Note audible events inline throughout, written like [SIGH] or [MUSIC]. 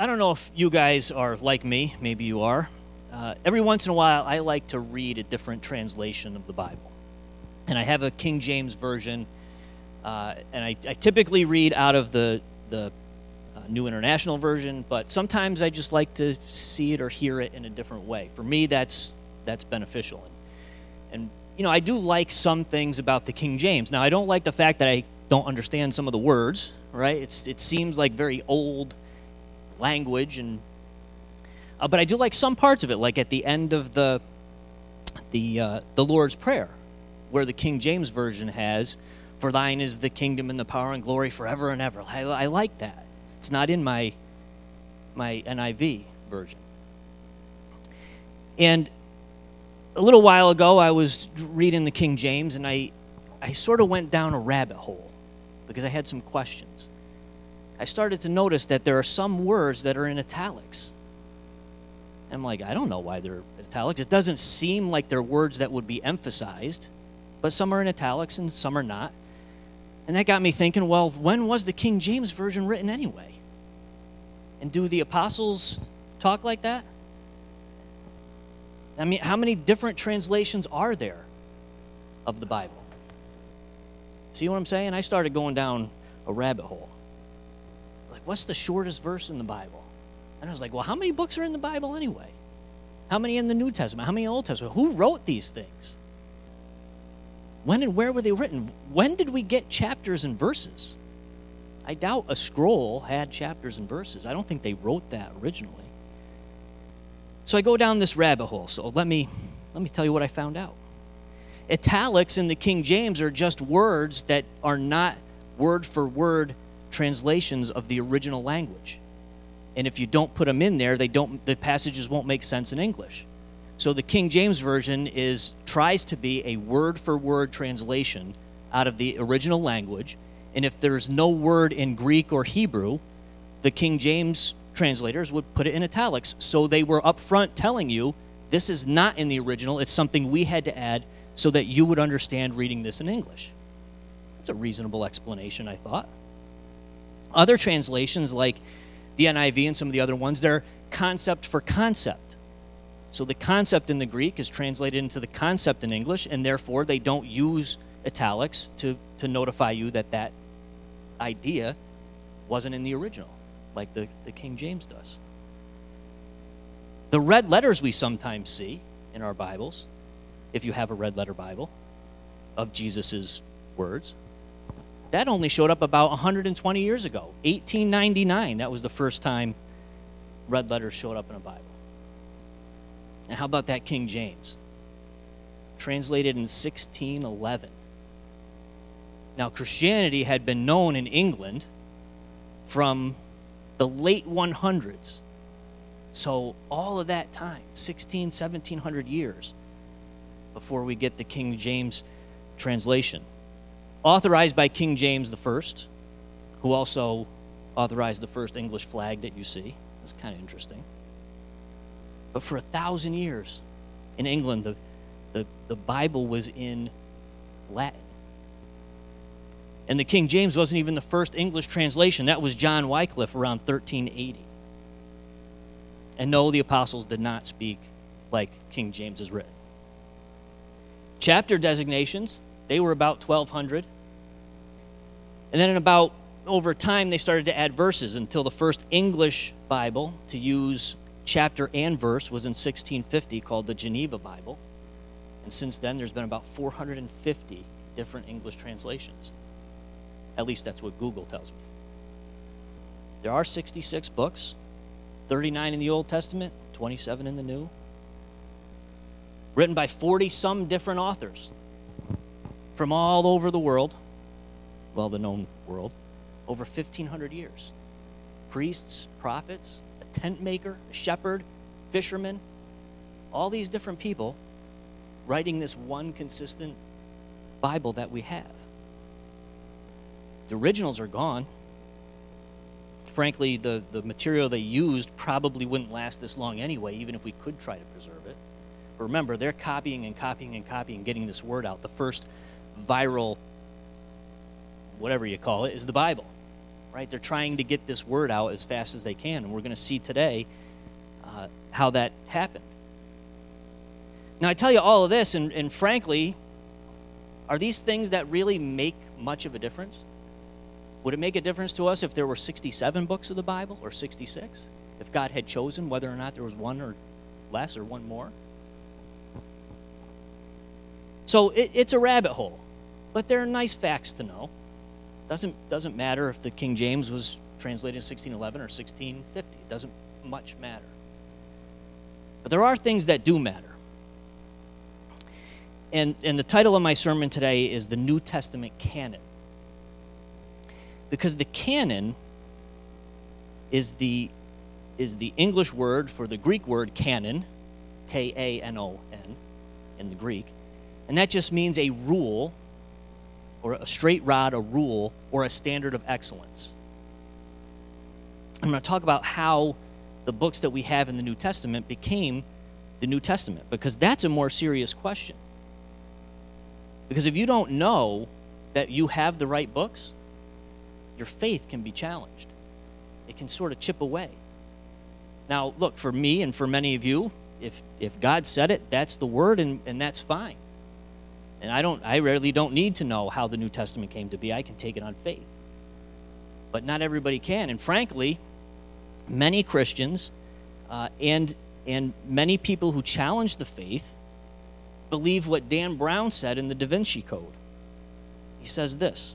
I don't know if you guys are like me, maybe you are. Uh, every once in a while, I like to read a different translation of the Bible. And I have a King James version, uh, and I, I, typically read out of the, the uh, New International Version, but sometimes I just like to see it or hear it in a different way. For me, that's, that's beneficial. And, and, you know, I do like some things about the King James. Now, I don't like the fact that I don't understand some of the words, right? It's, it seems like very old language and uh, but I do like some parts of it, like at the end of the the uh, the Lord's Prayer, where the King James version has, "For Thine is the kingdom and the power and glory forever and ever." I, I like that. It's not in my my NIV version. And a little while ago, I was reading the King James, and I I sort of went down a rabbit hole because I had some questions. I started to notice that there are some words that are in italics. I'm like, I don't know why they're italics. It doesn't seem like they're words that would be emphasized, but some are in italics and some are not. And that got me thinking, well, when was the King James Version written anyway? And do the apostles talk like that? I mean, how many different translations are there of the Bible? See what I'm saying? I started going down a rabbit hole like, what's the shortest verse in the Bible? And I was like, well, how many books are in the Bible anyway? How many in the New Testament? How many Old Testament? Who wrote these things? When and where were they written? When did we get chapters and verses? I doubt a scroll had chapters and verses. I don't think they wrote that originally. So I go down this rabbit hole. So let me let me tell you what I found out. Italics in the King James are just words that are not word for word translations of the original language. And if you don't put them in there, they don't the passages won't make sense in English. So the King James version is tries to be a word for word translation out of the original language. And if there's no word in Greek or Hebrew, the King James translators would put it in italics. So they were upfront telling you this is not in the original, it's something we had to add so that you would understand reading this in English. That's a reasonable explanation, I thought. Other translations, like the NIV and some of the other ones, they're concept for concept. So the concept in the Greek is translated into the concept in English, and therefore they don't use italics to, to notify you that that idea wasn't in the original, like the, the King James does. The red letters we sometimes see in our Bibles, if you have a red letter Bible, of Jesus' words, that only showed up about 120 years ago. 1899, that was the first time red letters showed up in a Bible. And how about that King James? Translated in 1611. Now, Christianity had been known in England from the late 100s. So, all of that time, 16, 1700 years before we get the King James translation authorized by King James I, who also authorized the first English flag that you see. That's kind of interesting. But for a thousand years in England, the, the, the Bible was in Latin. And the King James wasn't even the first English translation. That was John Wycliffe around 1380. And no, the apostles did not speak like King James is written. Chapter designations, they were about 1,200. And then in about over time, they started to add verses until the first English Bible to use chapter and verse was in 1650 called the Geneva Bible. And since then, there's been about 450 different English translations. At least that's what Google tells me. There are 66 books, 39 in the Old Testament, 27 in the New, written by 40 some different authors from all over the world, well, the known world, over 1,500 years. Priests, prophets, a tent maker, a shepherd, fishermen, all these different people writing this one consistent Bible that we have. The originals are gone. Frankly, the, the material they used probably wouldn't last this long anyway, even if we could try to preserve it. But remember, they're copying and copying and copying, getting this word out. The first viral, whatever you call it, is the Bible. right? They're trying to get this word out as fast as they can. And we're going to see today uh, how that happened. Now, I tell you all of this, and, and frankly, are these things that really make much of a difference? Would it make a difference to us if there were 67 books of the Bible or 66? If God had chosen whether or not there was one or less or one more? So it, it's a rabbit hole, but there are nice facts to know. Doesn't, doesn't matter if the King James was translated in 1611 or 1650. It doesn't much matter. But there are things that do matter. And, and the title of my sermon today is The New Testament Canon. Because the canon is the, is the English word for the Greek word canon, K A N O N, in the Greek. And that just means a rule, or a straight rod, a rule, or a standard of excellence. I'm going to talk about how the books that we have in the New Testament became the New Testament, because that's a more serious question. Because if you don't know that you have the right books, your faith can be challenged. It can sort of chip away. Now, look, for me and for many of you, if, if God said it, that's the word, and, and that's fine. And I don't I rarely don't need to know how the New Testament came to be. I can take it on faith. But not everybody can. And frankly, many Christians uh, and and many people who challenge the faith believe what Dan Brown said in the Da Vinci Code. He says this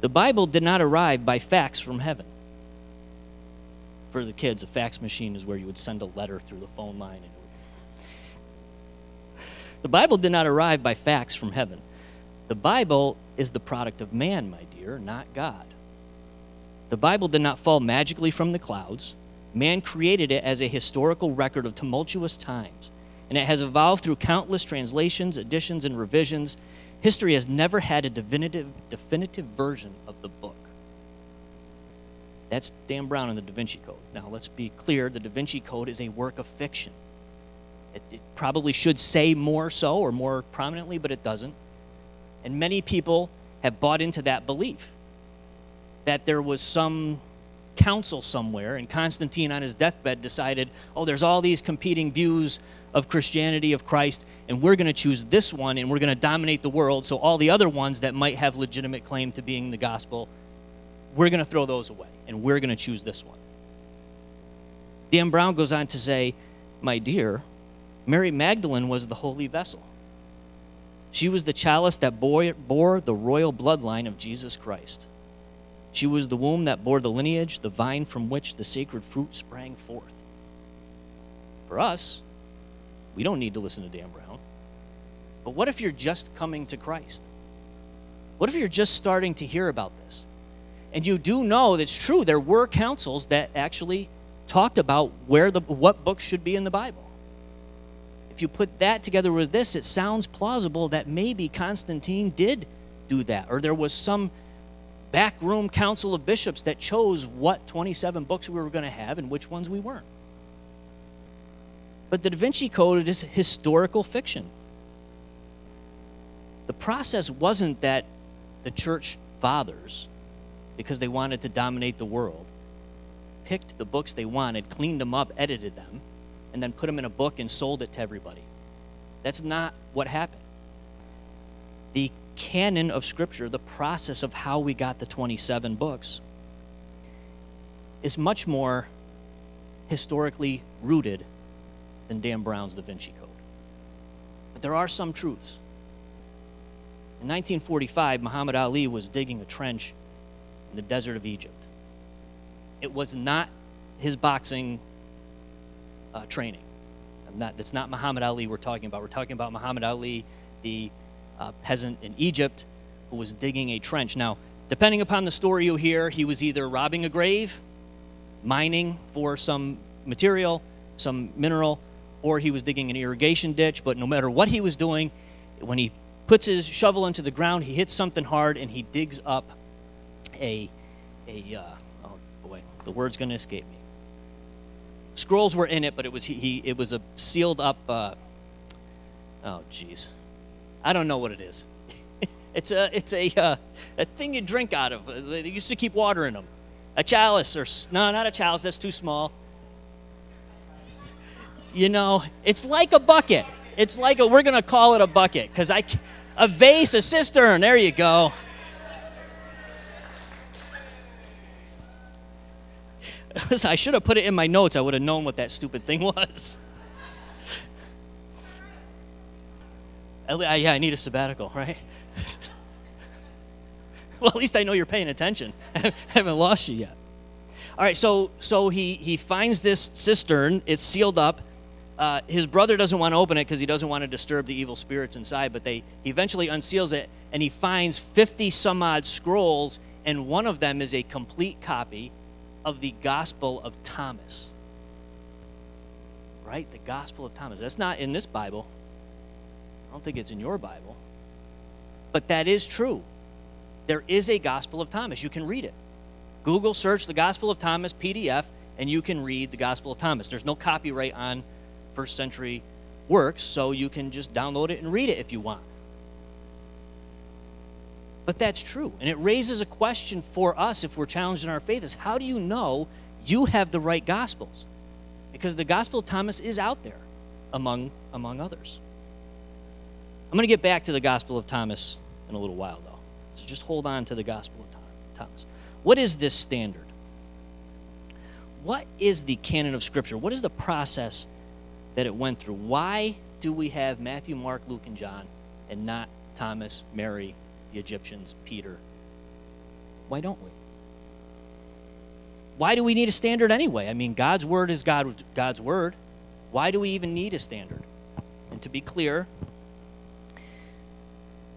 The Bible did not arrive by fax from heaven. For the kids, a fax machine is where you would send a letter through the phone line. The Bible did not arrive by fax from heaven. The Bible is the product of man, my dear, not God. The Bible did not fall magically from the clouds. Man created it as a historical record of tumultuous times and it has evolved through countless translations, additions, and revisions. History has never had a definitive, definitive version of the book. That's Dan Brown in the Da Vinci Code. Now, let's be clear the Da Vinci Code is a work of fiction. It, it probably should say more so or more prominently, but it doesn't. And many people have bought into that belief that there was some council somewhere, and Constantine on his deathbed decided, oh, there's all these competing views of Christianity, of Christ, and we're going to choose this one and we're going to dominate the world. So all the other ones that might have legitimate claim to being the gospel, we're going to throw those away and we're going to choose this one. Dan Brown goes on to say, My dear, Mary Magdalene was the holy vessel. She was the chalice that bore, the royal bloodline of Jesus Christ. She was the womb that bore the lineage, the vine from which the sacred fruit sprang forth. For us, we don't need to listen to Dan Brown. But what if you're just coming to Christ? What if you're just starting to hear about this? And you do know that's true. There were councils that actually talked about where the what books should be in the Bible. If you put that together with this, it sounds plausible that maybe Constantine did do that, or there was some backroom council of bishops that chose what 27 books we were going to have and which ones we weren't. But the Da Vinci Code is historical fiction. The process wasn't that the church fathers, because they wanted to dominate the world, picked the books they wanted, cleaned them up, edited them, and then put them in a book and sold it to everybody. That's not what happened. The canon of Scripture, the process of how we got the 27 books, is much more historically rooted than Dan Brown's Da Vinci Code. But there are some truths. In 1945, Muhammad Ali was digging a trench in the desert of Egypt. It was not his boxing uh, training. Not, that's not Muhammad Ali we're talking about. We're talking about Muhammad Ali, the uh, peasant in Egypt who was digging a trench. Now, depending upon the story you hear, he was either robbing a grave, mining for some material, some mineral, or he was digging an irrigation ditch. But no matter what he was doing, when he puts his shovel into the ground, he hits something hard and he digs up a, a uh, oh boy, the word's going to escape me. Scrolls were in it, but it was he, he it was a sealed up. Uh, oh, jeez, I don't know what it is. [LAUGHS] It's a it's a uh, a thing you drink out of. They used to keep water in them. A chalice or no, not a chalice. That's too small. You know, it's like a bucket. It's like a. We're gonna call it a bucket because I, a vase, a cistern. There you go. Listen, [LAUGHS] I should have put it in my notes. I would have known what that stupid thing [LAUGHS] was. yeah, I need a sabbatical, right? [LAUGHS] well, at least I know you're paying attention. I haven't lost you yet. All right, so so he he finds this cistern. It's sealed up. Uh, his brother doesn't want to open it because he doesn't want to disturb the evil spirits inside. But they he eventually unseals it, and he finds 50 some odd scrolls, and one of them is a complete copy of the Gospel of Thomas. Right, the Gospel of Thomas. That's not in this Bible. I don't think it's in your Bible. But that is true. There is a Gospel of Thomas. You can read it. Google search the Gospel of Thomas PDF, and you can read the Gospel of Thomas. There's no copyright on first century works, so you can just download it and read it if you want. But that's true. And it raises a question for us if we're challenged in our faith is how do you know you have the right gospels? Because the gospel of Thomas is out there among among others. I'm going to get back to the gospel of Thomas in a little while, though. So just hold on to the Gospel of Thomas. What is this standard? What is the canon of Scripture? What is the process that it went through? Why do we have Matthew, Mark, Luke, and John, and not Thomas, Mary, the Egyptians, Peter? Why don't we? Why do we need a standard anyway? I mean, God's word is God, God's word. Why do we even need a standard? And to be clear,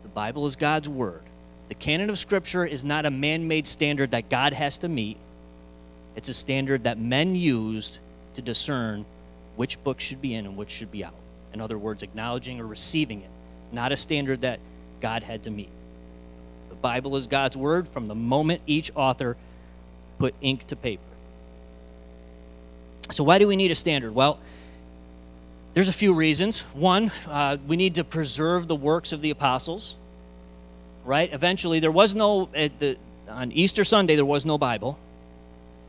the Bible is God's Word. The canon of Scripture is not a man made standard that God has to meet, it's a standard that men used to discern which book should be in and which should be out. In other words, acknowledging or receiving it, not a standard that God had to meet. The Bible is God's Word from the moment each author put ink to paper. So, why do we need a standard? Well, there's a few reasons. One, uh, we need to preserve the works of the apostles right? Eventually, there was no, the, on Easter Sunday, there was no Bible.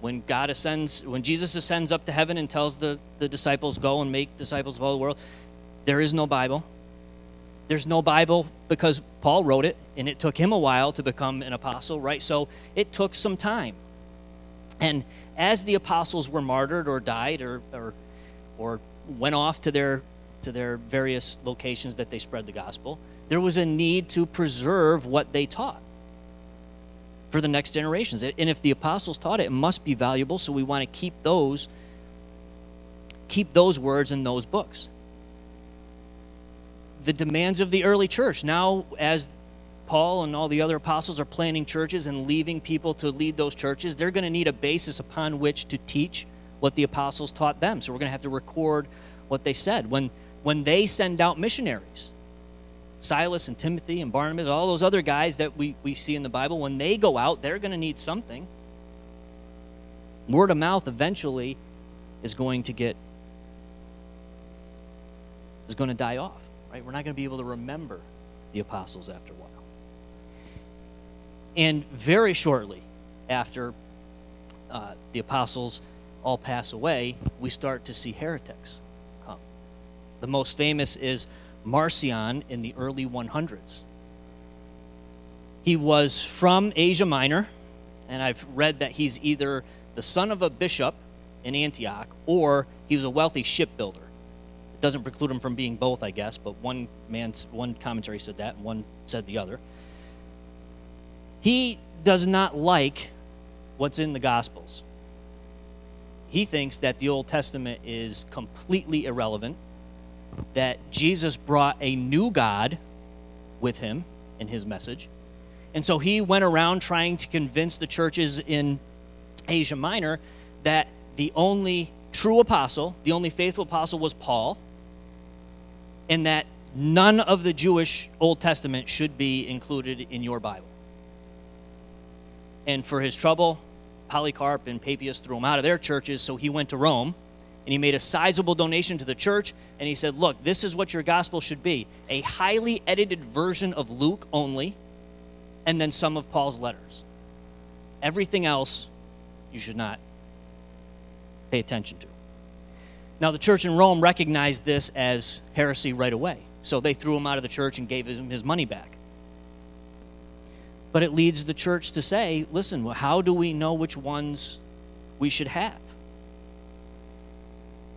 When God ascends, when Jesus ascends up to heaven and tells the, the disciples, go and make disciples of all the world, there is no Bible. There's no Bible because Paul wrote it, and it took him a while to become an apostle, right? So it took some time. And as the apostles were martyred or died or, or, or went off to their, to their various locations that they spread the gospel, there was a need to preserve what they taught for the next generations. And if the apostles taught it, it must be valuable, so we want to keep those keep those words in those books. The demands of the early church. Now as Paul and all the other apostles are planning churches and leaving people to lead those churches, they're going to need a basis upon which to teach what the apostles taught them. So we're going to have to record what they said. When when they send out missionaries, Silas and Timothy and Barnabas, all those other guys that we, we see in the Bible, when they go out, they're going to need something. Word of mouth eventually is going to get, is going to die off, right? We're not going to be able to remember the apostles after a while. And very shortly after uh, the apostles all pass away, we start to see heretics come. The most famous is Marcion in the early 100s. He was from Asia Minor, and I've read that he's either the son of a bishop in Antioch or he was a wealthy shipbuilder. Doesn't preclude him from being both, I guess, but one man's one commentary said that and one said the other. He does not like what's in the Gospels. He thinks that the Old Testament is completely irrelevant that Jesus brought a new God with him in his message. And so he went around trying to convince the churches in Asia Minor that the only true apostle, the only faithful apostle was Paul, and that none of the Jewish Old Testament should be included in your Bible. And for his trouble, Polycarp and Papias threw him out of their churches, so he went to Rome and he made a sizable donation to the church and he said look this is what your gospel should be a highly edited version of luke only and then some of Paul's letters. Everything else you should not pay attention to. Now, the church in Rome recognized this as heresy right away. So they threw him out of the church and gave him his money back. But it leads the church to say, listen, how do we know which ones we should have?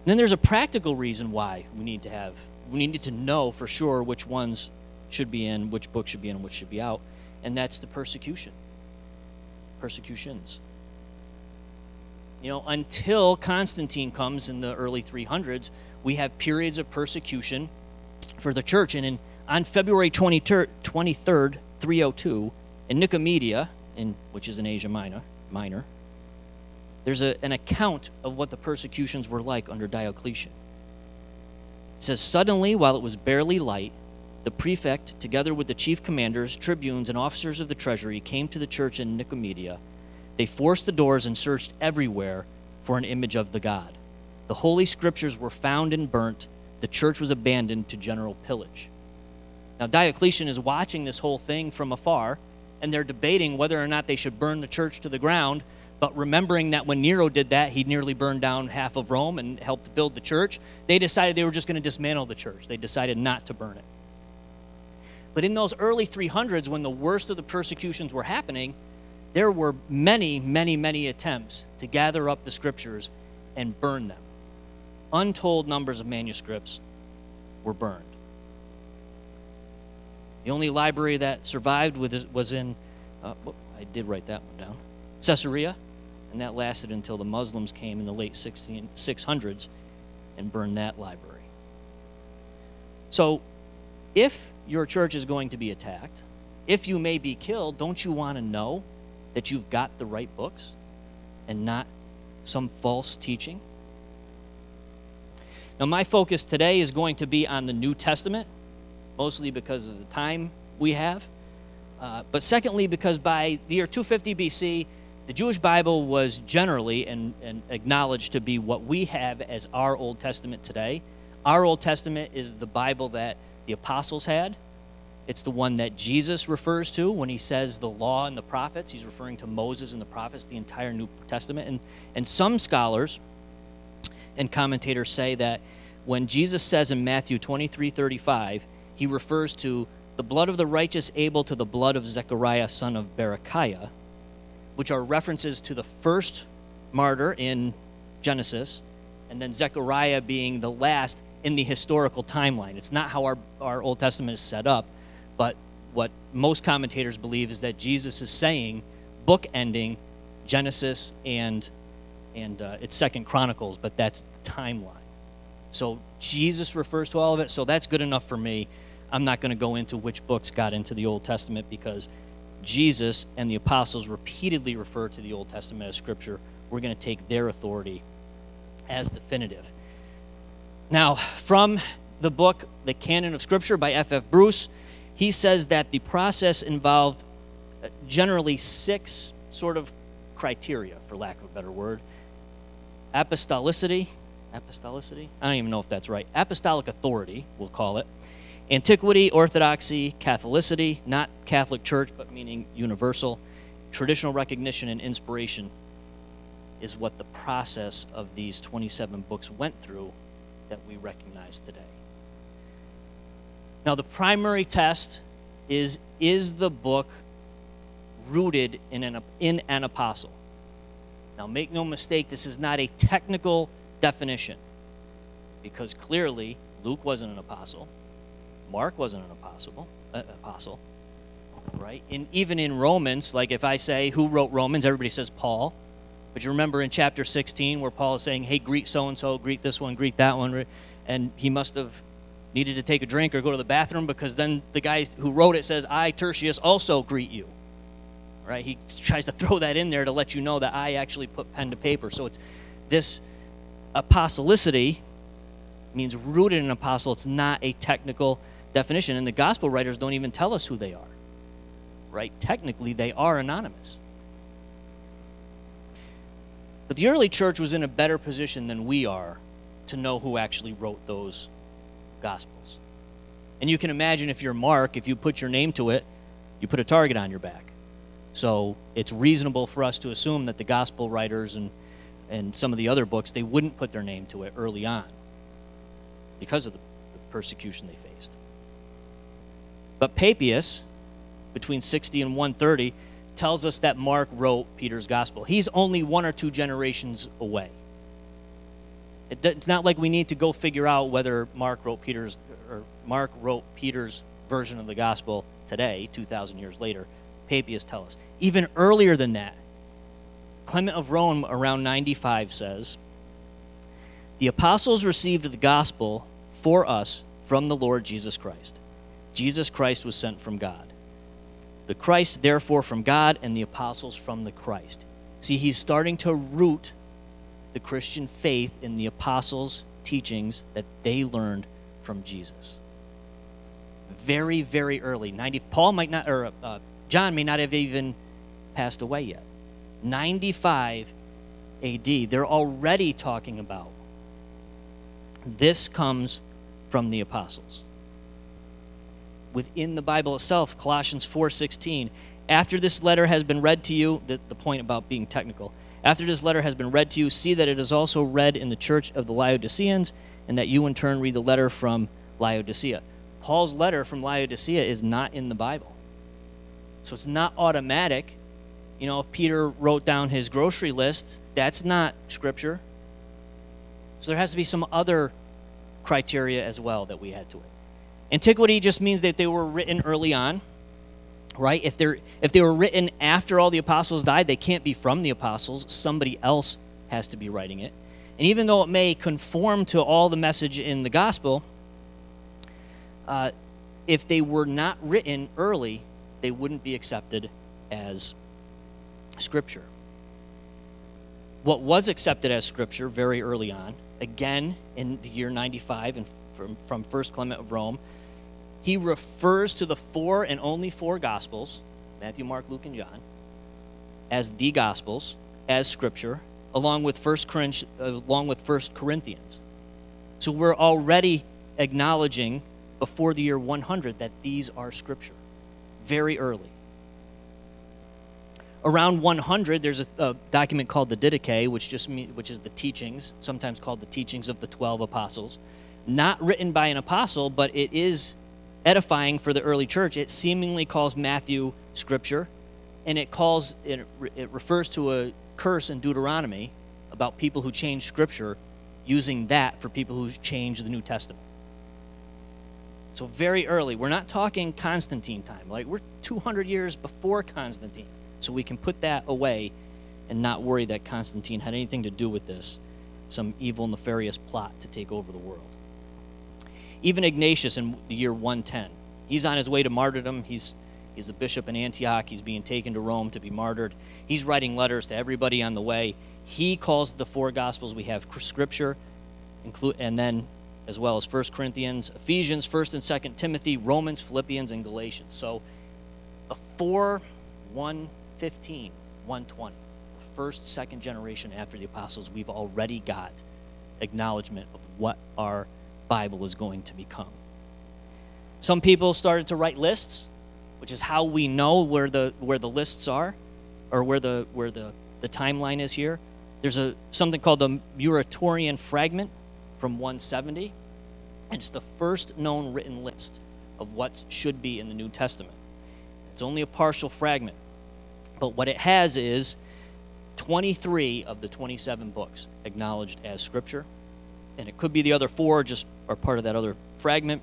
And then there's a practical reason why we need to have, we need to know for sure which ones should be in, which book should be in, which should be out, and that's the persecution. Persecutions. You know, until Constantine comes in the early 300s, we have periods of persecution for the church. And in, on February 23rd, 23rd 302, in Nicomedia, in, which is in Asia Minor, Minor there's a, an account of what the persecutions were like under Diocletian. It says, Suddenly, while it was barely light, the prefect, together with the chief commanders, tribunes, and officers of the treasury, came to the church in Nicomedia. They forced the doors and searched everywhere for an image of the God. The holy scriptures were found and burnt. The church was abandoned to general pillage. Now, Diocletian is watching this whole thing from afar, and they're debating whether or not they should burn the church to the ground but remembering that when Nero did that, he nearly burned down half of Rome and helped build the church, they decided they were just going to dismantle the church. They decided not to burn it. But in those early 300s, when the worst of the persecutions were happening, there were many, many, many attempts to gather up the scriptures and burn them. Untold numbers of manuscripts were burned. The only library that survived was in, uh, I did write that one down, Caesarea and that lasted until the Muslims came in the late 16, 600s and burned that library. So, if your church is going to be attacked, if you may be killed, don't you want to know that you've got the right books and not some false teaching? Now, my focus today is going to be on the New Testament, mostly because of the time we have. Uh, but secondly, because by the year 250 BC, the Jewish Bible was generally and, and acknowledged to be what we have as our Old Testament today. Our Old Testament is the Bible that the apostles had. It's the one that Jesus refers to when he says the law and the prophets. He's referring to Moses and the prophets, the entire New Testament. And, and some scholars and commentators say that when Jesus says in Matthew 23 35, he refers to the blood of the righteous Abel to the blood of Zechariah, son of Berechiah, which are references to the first martyr in Genesis, and then Zechariah being the last in the historical timeline. It's not how our, our Old Testament is set up, but what most commentators believe is that Jesus is saying, bookending Genesis and and uh, it's Second Chronicles, but that's timeline. So Jesus refers to all of it, so that's good enough for me. I'm not going to go into which books got into the Old Testament because Jesus and the apostles repeatedly refer to the Old Testament as Scripture, we're going to take their authority as definitive. Now, from the book, The Canon of Scripture by F.F. F. Bruce, he says that the process involved uh, generally six sort of criteria, for lack of a better word. Apostolicity, apostolicity, I don't even know if that's right, apostolic authority, we'll call it. Antiquity, orthodoxy, Catholicity, not Catholic Church, but meaning universal, traditional recognition, and inspiration is what the process of these 27 books went through that we recognize today. Now, the primary test is is the book rooted in an, in an apostle? Now, make no mistake, this is not a technical definition because clearly Luke wasn't an apostle. Mark wasn't an apostle, uh, apostle, right? And even in Romans, like if I say who wrote Romans, everybody says Paul. But you remember in chapter 16 where Paul is saying, "Hey, greet so and so, greet this one, greet that one," and he must have needed to take a drink or go to the bathroom because then the guy who wrote it says, "I, Tertius, also greet you." Right? He tries to [LAUGHS] throw that in there to let you know that I actually put pen to paper. So it's this apostolicity means rooted in an apostle. It's not a technical definition, and the gospel writers don't even tell us who they are. Right? Technically, they are anonymous. But the early church was in a better position than we are to know who actually wrote those gospels. And you can imagine if you're Mark, if you put your name to it, you put a target on your back. So it's reasonable for us to assume that the gospel writers and, and some of the other books, they wouldn't put their name to it early on because of the, the persecution they faced. But Papias, between 60 and 130, tells us that Mark wrote Peter's gospel. He's only one or two generations away. It's not like we need to go figure out whether Mark wrote Peter's or Mark wrote Peter's version of the gospel today, 2,000 years later. Papias tell us. Even earlier than that, Clement of Rome, around 95, says, The apostles received the gospel for us from the Lord Jesus Christ. Jesus Christ was sent from God. The Christ, therefore, from God, and the apostles from the Christ. See, he's starting to root the Christian faith in the apostles' teachings that they learned from Jesus. Very, very early. 90, Paul might not, or uh, John may not have even passed away yet. 95 AD. They're already talking about this comes from the apostles. Within the Bible itself, Colossians 4:16, after this letter has been read to you, the, the point about being technical, after this letter has been read to you, see that it is also read in the church of the Laodiceans, and that you in turn read the letter from Laodicea. Paul's letter from Laodicea is not in the Bible. So it's not automatic. You know, if Peter wrote down his grocery list, that's not scripture. So there has to be some other criteria as well that we add to it. Antiquity just means that they were written early on, right? If they're if they were written after all the apostles died, they can't be from the apostles. Somebody else has to be writing it. And even though it may conform to all the message in the gospel, uh, if they were not written early, they wouldn't be accepted as Scripture. What was accepted as Scripture very early on, again in the year 95 and from, from 1 Clement of Rome, he refers to the four and only four Gospels Matthew, Mark, Luke, and John as the Gospels, as Scripture, along with First along with First Corinthians. So we're already acknowledging before the year 100 that these are Scripture very early. Around 100, there's a, a document called the Didache, which just mean, which is the teachings, sometimes called the teachings of the 12 apostles. Not written by an apostle, but it is edifying for the early church. It seemingly calls Matthew scripture, and it calls it, it refers to a curse in Deuteronomy about people who change scripture using that for people who change the New Testament. So very early. We're not talking Constantine time. Like we're 200 years before Constantine. So we can put that away and not worry that Constantine had anything to do with this, some evil nefarious plot to take over the world. Even Ignatius in the year 110. He's on his way to martyrdom. He's he's a bishop in Antioch. He's being taken to Rome to be martyred. He's writing letters to everybody on the way. He calls the four gospels we have scripture, include and then as well as 1 Corinthians, Ephesians, 1st and 2nd Timothy, Romans, Philippians, and Galatians. So before 115, 120, the first, second generation after the apostles, we've already got acknowledgement of what our Bible is going to become. Some people started to write lists, which is how we know where the where the lists are, or where the where the, the timeline is here. There's a something called the Muratorian fragment from 170 it's the first known written list of what should be in the New Testament. It's only a partial fragment, but what it has is 23 of the 27 books acknowledged as Scripture, and it could be the other four just are part of that other fragment.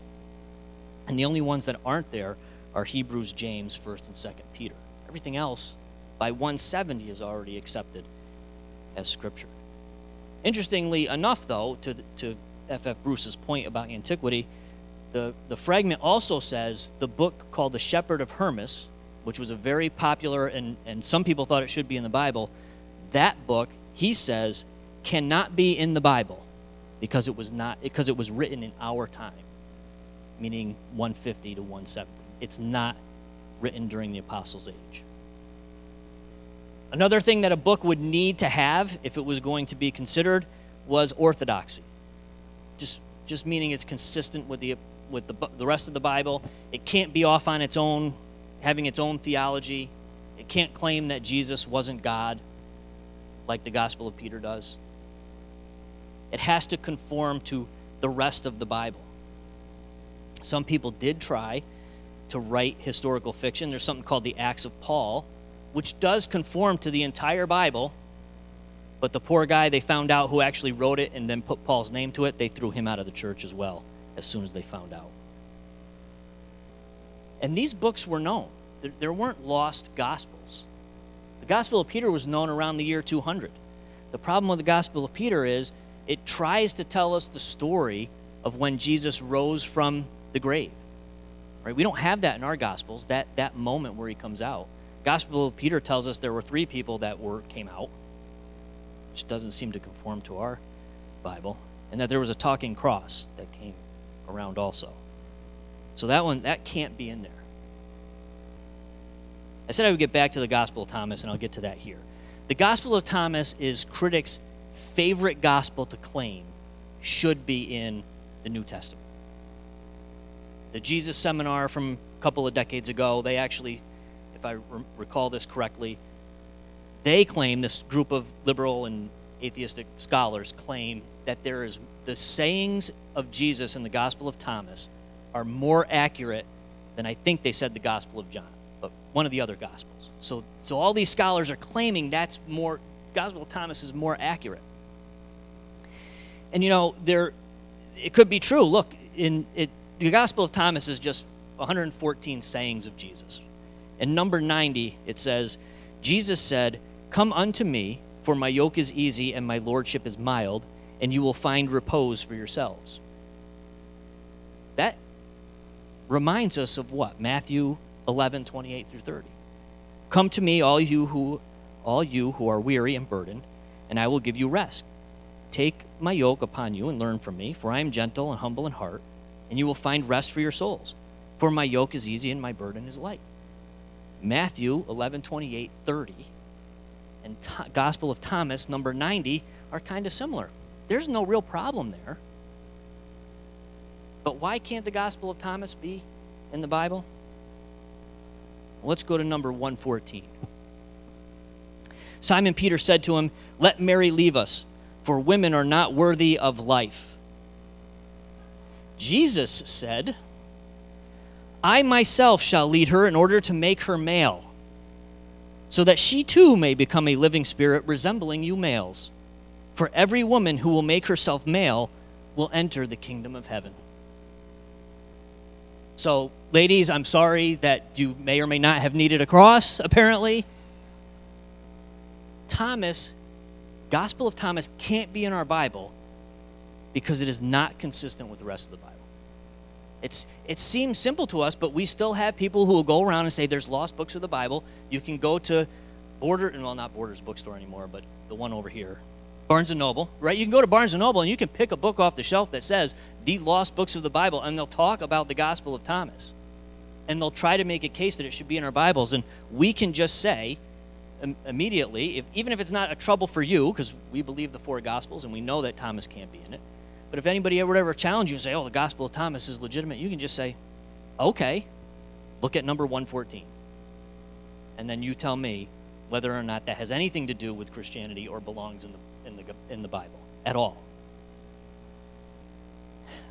And the only ones that aren't there are Hebrews, James, 1st and 2nd Peter. Everything else by 170 is already accepted as Scripture. Interestingly enough, though, to, to F. F. Bruce's point about antiquity, the, the fragment also says the book called The Shepherd of Hermas, which was a very popular, and, and some people thought it should be in the Bible, that book, he says, cannot be in the Bible because it was not because it was written in our time, meaning 150 to 170. It's not written during the apostles' age. Another thing that a book would need to have if it was going to be considered was orthodoxy just just meaning it's consistent with the with the, the rest of the Bible. It can't be off on its own having its own theology. It can't claim that Jesus wasn't God like the Gospel of Peter does. It has to conform to the rest of the Bible. Some people did try to write historical fiction. There's something called the Acts of Paul, which does conform to the entire Bible. But the poor guy they found out who actually wrote it and then put Paul's name to it, they threw him out of the church as well as soon as they found out. And these books were known. There, weren't lost gospels. The Gospel of Peter was known around the year 200. The problem with the Gospel of Peter is it tries to tell us the story of when Jesus rose from the grave. Right? We don't have that in our gospels, that, that moment where he comes out. Gospel of Peter tells us there were three people that were came out, which doesn't seem to conform to our Bible, and that there was a talking cross that came around also. So that one that can't be in there. I said I would get back to the Gospel of Thomas, and I'll get to that here. The Gospel of Thomas is critics' favorite gospel to claim should be in the New Testament. The Jesus Seminar from a couple of decades ago, they actually, if I re- recall this correctly, they claim, this group of liberal and atheistic scholars claim that there is the sayings of Jesus in the Gospel of Thomas are more accurate than I think they said the Gospel of John, but one of the other Gospels. So, so all these scholars are claiming that's more, Gospel of Thomas is more accurate. And you know, there, it could be true. Look, in it, the Gospel of Thomas is just 114 sayings of Jesus. In number 90, it says, Jesus said, Come unto me, for my yoke is easy and my lordship is mild, and you will find repose for yourselves. That reminds us of what? Matthew 11, 28 through 30. Come to me, all you who all you who are weary and burdened, and I will give you rest. Take my yoke upon you and learn from me, for I am gentle and humble in heart, and you will find rest for your souls. For my yoke is easy and my burden is light. Matthew 11, 28, 30, and Gospel of Thomas, number 90, are kind of similar. There's no real problem there. But why can't the Gospel of Thomas be in the Bible? Let's go to number 114. Simon Peter said to him, Let Mary leave us for women are not worthy of life. Jesus said, I myself shall lead her in order to make her male, so that she too may become a living spirit resembling you males. For every woman who will make herself male will enter the kingdom of heaven. So, ladies, I'm sorry that you may or may not have needed a cross, apparently. Thomas Gospel of Thomas can't be in our Bible because it is not consistent with the rest of the Bible. It's, it seems simple to us, but we still have people who will go around and say there's lost books of the Bible. You can go to Border, and well, not Borders bookstore anymore, but the one over here, Barnes and Noble, right? You can go to Barnes and Noble and you can pick a book off the shelf that says the lost books of the Bible, and they'll talk about the Gospel of Thomas. And they'll try to make a case that it should be in our Bibles. And we can just say, immediately, if, even if it's not a trouble for you, because we believe the four Gospels and we know that Thomas can't be in it. But if anybody ever ever challenge you and say, "Oh, the Gospel of Thomas is legitimate," you can just say, "Okay, look at number 114," and then you tell me whether or not that has anything to do with Christianity or belongs in the in the in the Bible at all.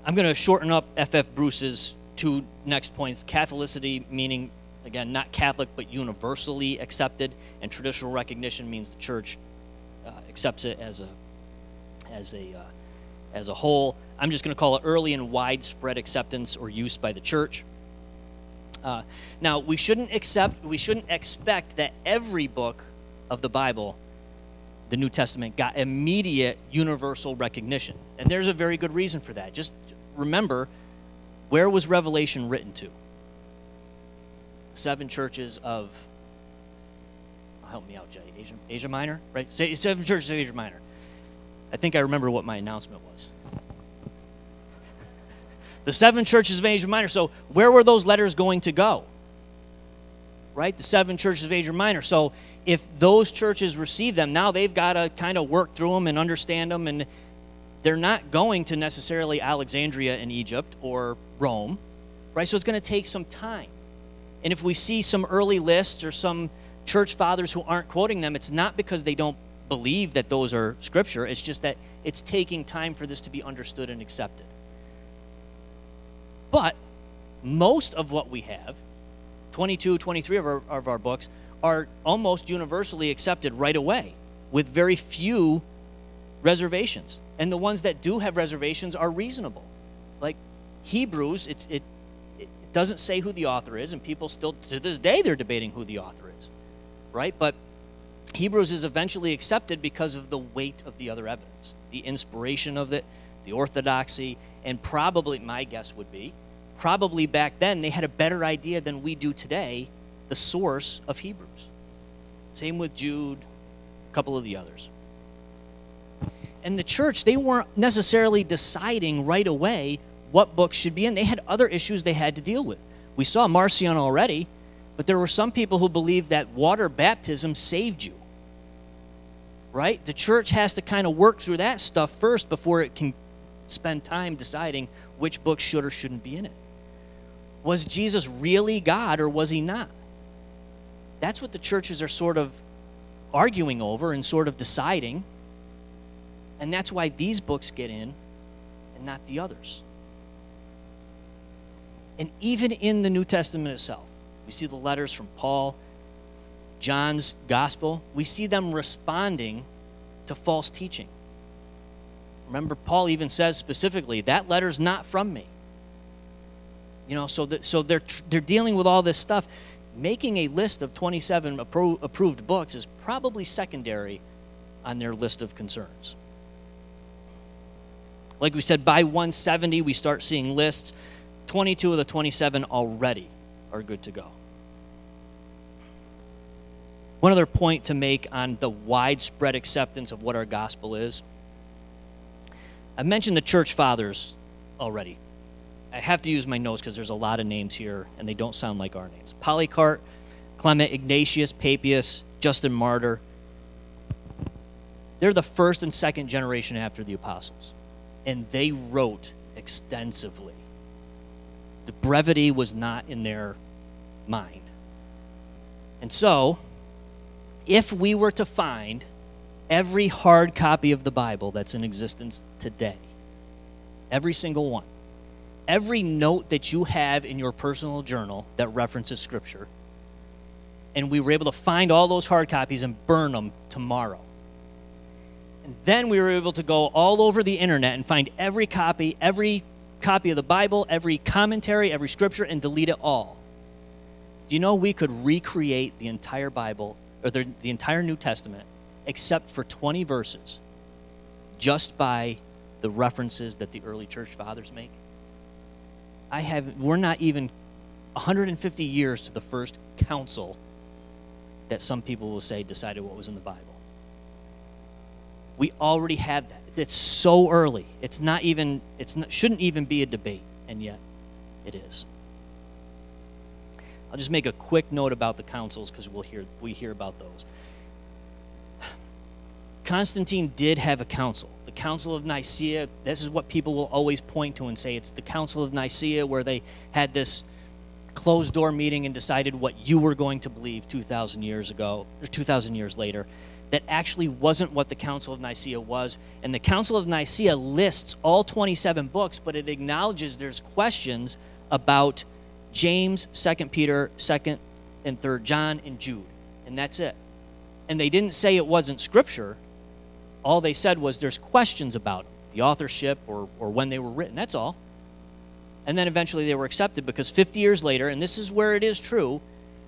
I'm going to shorten up F.F. Bruce's two next points: Catholicity, meaning again, not Catholic, but universally accepted, and traditional recognition means the church uh, accepts it as a as a uh, as a whole. I'm just going to call it early and widespread acceptance or use by the church. Uh, now, we shouldn't accept, we shouldn't expect that every book of the Bible, the New Testament, got immediate universal recognition, and there's a very good reason for that. Just remember, where was Revelation written to? Seven churches of help me out, Jay. Asia, Asia Minor, right? Seven churches of Asia Minor. I think I remember what my announcement was. the seven churches of Asia Minor. So where were those letters going to go? Right? The seven churches of Asia Minor. So if those churches receive them, now they've got to kind of work through them and understand them. And they're not going to necessarily Alexandria in Egypt or Rome. Right? So it's going to take some time. And if we see some early lists or some church fathers who aren't quoting them, it's not because they don't believe that those are scripture, it's just that it's taking time for this to be understood and accepted. But most of what we have, 22, 23 of our, of our books, are almost universally accepted right away with very few reservations. And the ones that do have reservations are reasonable. Like Hebrews, it's, it, it doesn't say who the author is, and people still, to this day, they're debating who the author is, right? But Hebrews is eventually accepted because of the weight of the other evidence, the inspiration of it, the orthodoxy, and probably, my guess would be, probably back then they had a better idea than we do today the source of Hebrews. Same with Jude, a couple of the others. And the church, they weren't necessarily deciding right away what books should be in. They had other issues they had to deal with. We saw Marcion already, but there were some people who believed that water baptism saved you. Right? The church has to kind of work through that stuff first before it can spend time deciding which books should or shouldn't be in it. Was Jesus really God or was he not? That's what the churches are sort of arguing over and sort of deciding. And that's why these books get in and not the others. And even in the New Testament itself, we see the letters from Paul, John's gospel, we see them responding to false teaching. Remember, Paul even says specifically, that letter's not from me. You know, so, that, so they're, they're dealing with all this stuff. Making a list of 27 appro- approved books is probably secondary on their list of concerns. Like we said, by 170, we start seeing lists. 22 of the 27 already are good to go. One other point to make on the widespread acceptance of what our gospel is. I mentioned the church fathers already. I have to use my notes because there's a lot of names here and they don't sound like our names. Polycarp, Clement, Ignatius, Papias, Justin Martyr. They're the first and second generation after the apostles, and they wrote extensively. The brevity was not in their mind. And so, if we were to find every hard copy of the Bible that's in existence today, every single one, every note that you have in your personal journal that references Scripture, and we were able to find all those hard copies and burn them tomorrow. And then we were able to go all over the internet and find every copy, every copy of the Bible, every commentary, every scripture, and delete it all. Do you know we could recreate the entire Bible, or the, the entire New Testament, except for 20 verses, just by the references that the early church fathers make? I have, we're not even 150 years to the first council that some people will say decided what was in the Bible. We already had that. It's so early. It's not even, not, shouldn't even be a debate, and yet it is. I'll just make a quick note about the councils because we'll hear, we hear about those. Constantine did have a council. The Council of Nicaea, this is what people will always point to and say it's the Council of Nicaea where they had this closed door meeting and decided what you were going to believe 2,000 years ago, or 2,000 years later. That actually wasn't what the Council of Nicaea was. And the Council of Nicaea lists all 27 books, but it acknowledges there's questions about James, 2nd Peter, 2nd and 3rd John, and Jude. And that's it. And they didn't say it wasn't scripture all they said was there's questions about the authorship or, or when they were written. That's all. And then eventually they were accepted because 50 years later, and this is where it is true,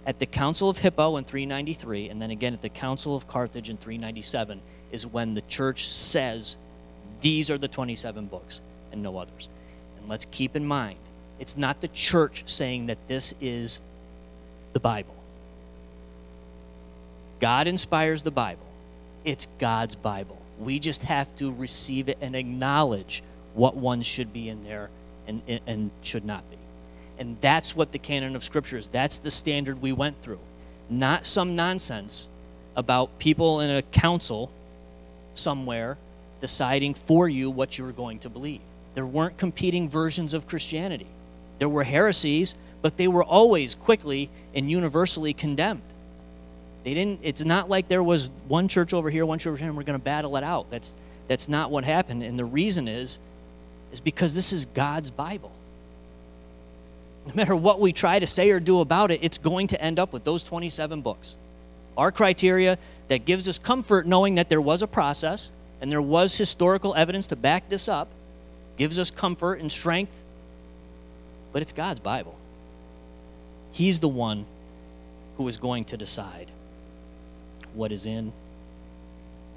at the Council of Hippo in 393, and then again at the Council of Carthage in 397, is when the church says these are the 27 books and no others. And let's keep in mind, it's not the church saying that this is the Bible. God inspires the Bible, it's God's Bible. We just have to receive it and acknowledge what ones should be in there and, and should not be. And that's what the canon of Scripture is. That's the standard we went through. Not some nonsense about people in a council somewhere deciding for you what you were going to believe. There weren't competing versions of Christianity. There were heresies, but they were always quickly and universally condemned. They didn't it's not like there was one church over here, one church over here, and we're going to battle it out. That's that's not what happened. And the reason is is because this is God's Bible. No matter what we try to say or do about it, it's going to end up with those 27 books. Our criteria that gives us comfort knowing that there was a process and there was historical evidence to back this up gives us comfort and strength, but it's God's Bible. He's the one who is going to decide what is in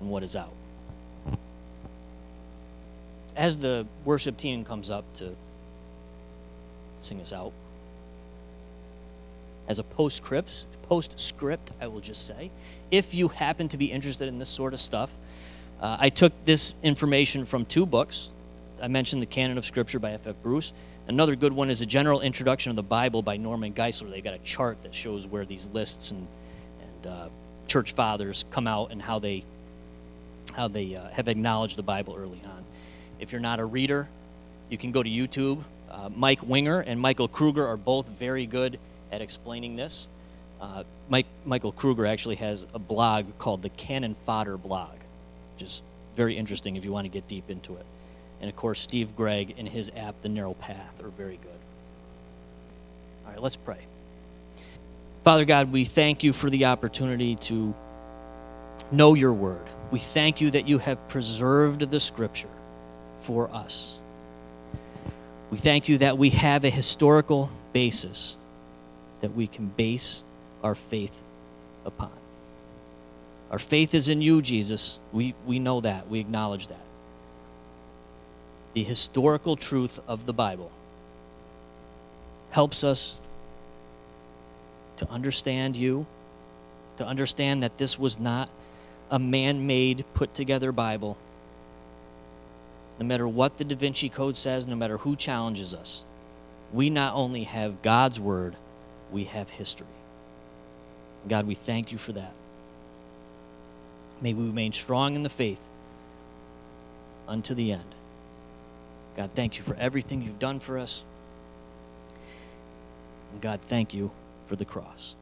and what is out. As the worship team comes up to sing us out, as a postscript, postscript, I will just say, if you happen to be interested in this sort of stuff, uh, I took this information from two books. I mentioned the Canon of Scripture by F.F. F. Bruce. Another good one is a general introduction of the Bible by Norman Geisler. They've got a chart that shows where these lists and, and uh, church fathers come out and how they how they uh, have acknowledged the Bible early on. If you're not a reader, you can go to YouTube. Uh, Mike Winger and Michael Kruger are both very good at explaining this. Uh, Mike, Michael Kruger actually has a blog called the Canon Fodder blog, which is very interesting if you want to get deep into it. And of course, Steve Gregg and his app, The Narrow Path, are very good. All right, let's pray. Father God, we thank you for the opportunity to know your word. We thank you that you have preserved the scripture for us. We thank you that we have a historical basis that we can base our faith upon. Our faith is in you, Jesus. We, we know that. We acknowledge that. The historical truth of the Bible helps us to understand you, to understand that this was not a man made, put together Bible. No matter what the Da Vinci Code says, no matter who challenges us, we not only have God's Word, we have history. God, we thank you for that. May we remain strong in the faith unto the end. God, thank you for everything you've done for us. And God, thank you for the cross.